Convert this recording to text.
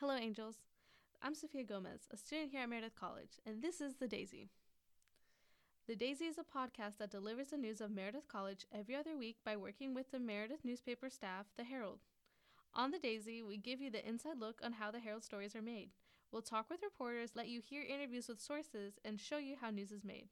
Hello, angels. I'm Sophia Gomez, a student here at Meredith College, and this is The Daisy. The Daisy is a podcast that delivers the news of Meredith College every other week by working with the Meredith newspaper staff, The Herald. On The Daisy, we give you the inside look on how the Herald stories are made. We'll talk with reporters, let you hear interviews with sources, and show you how news is made.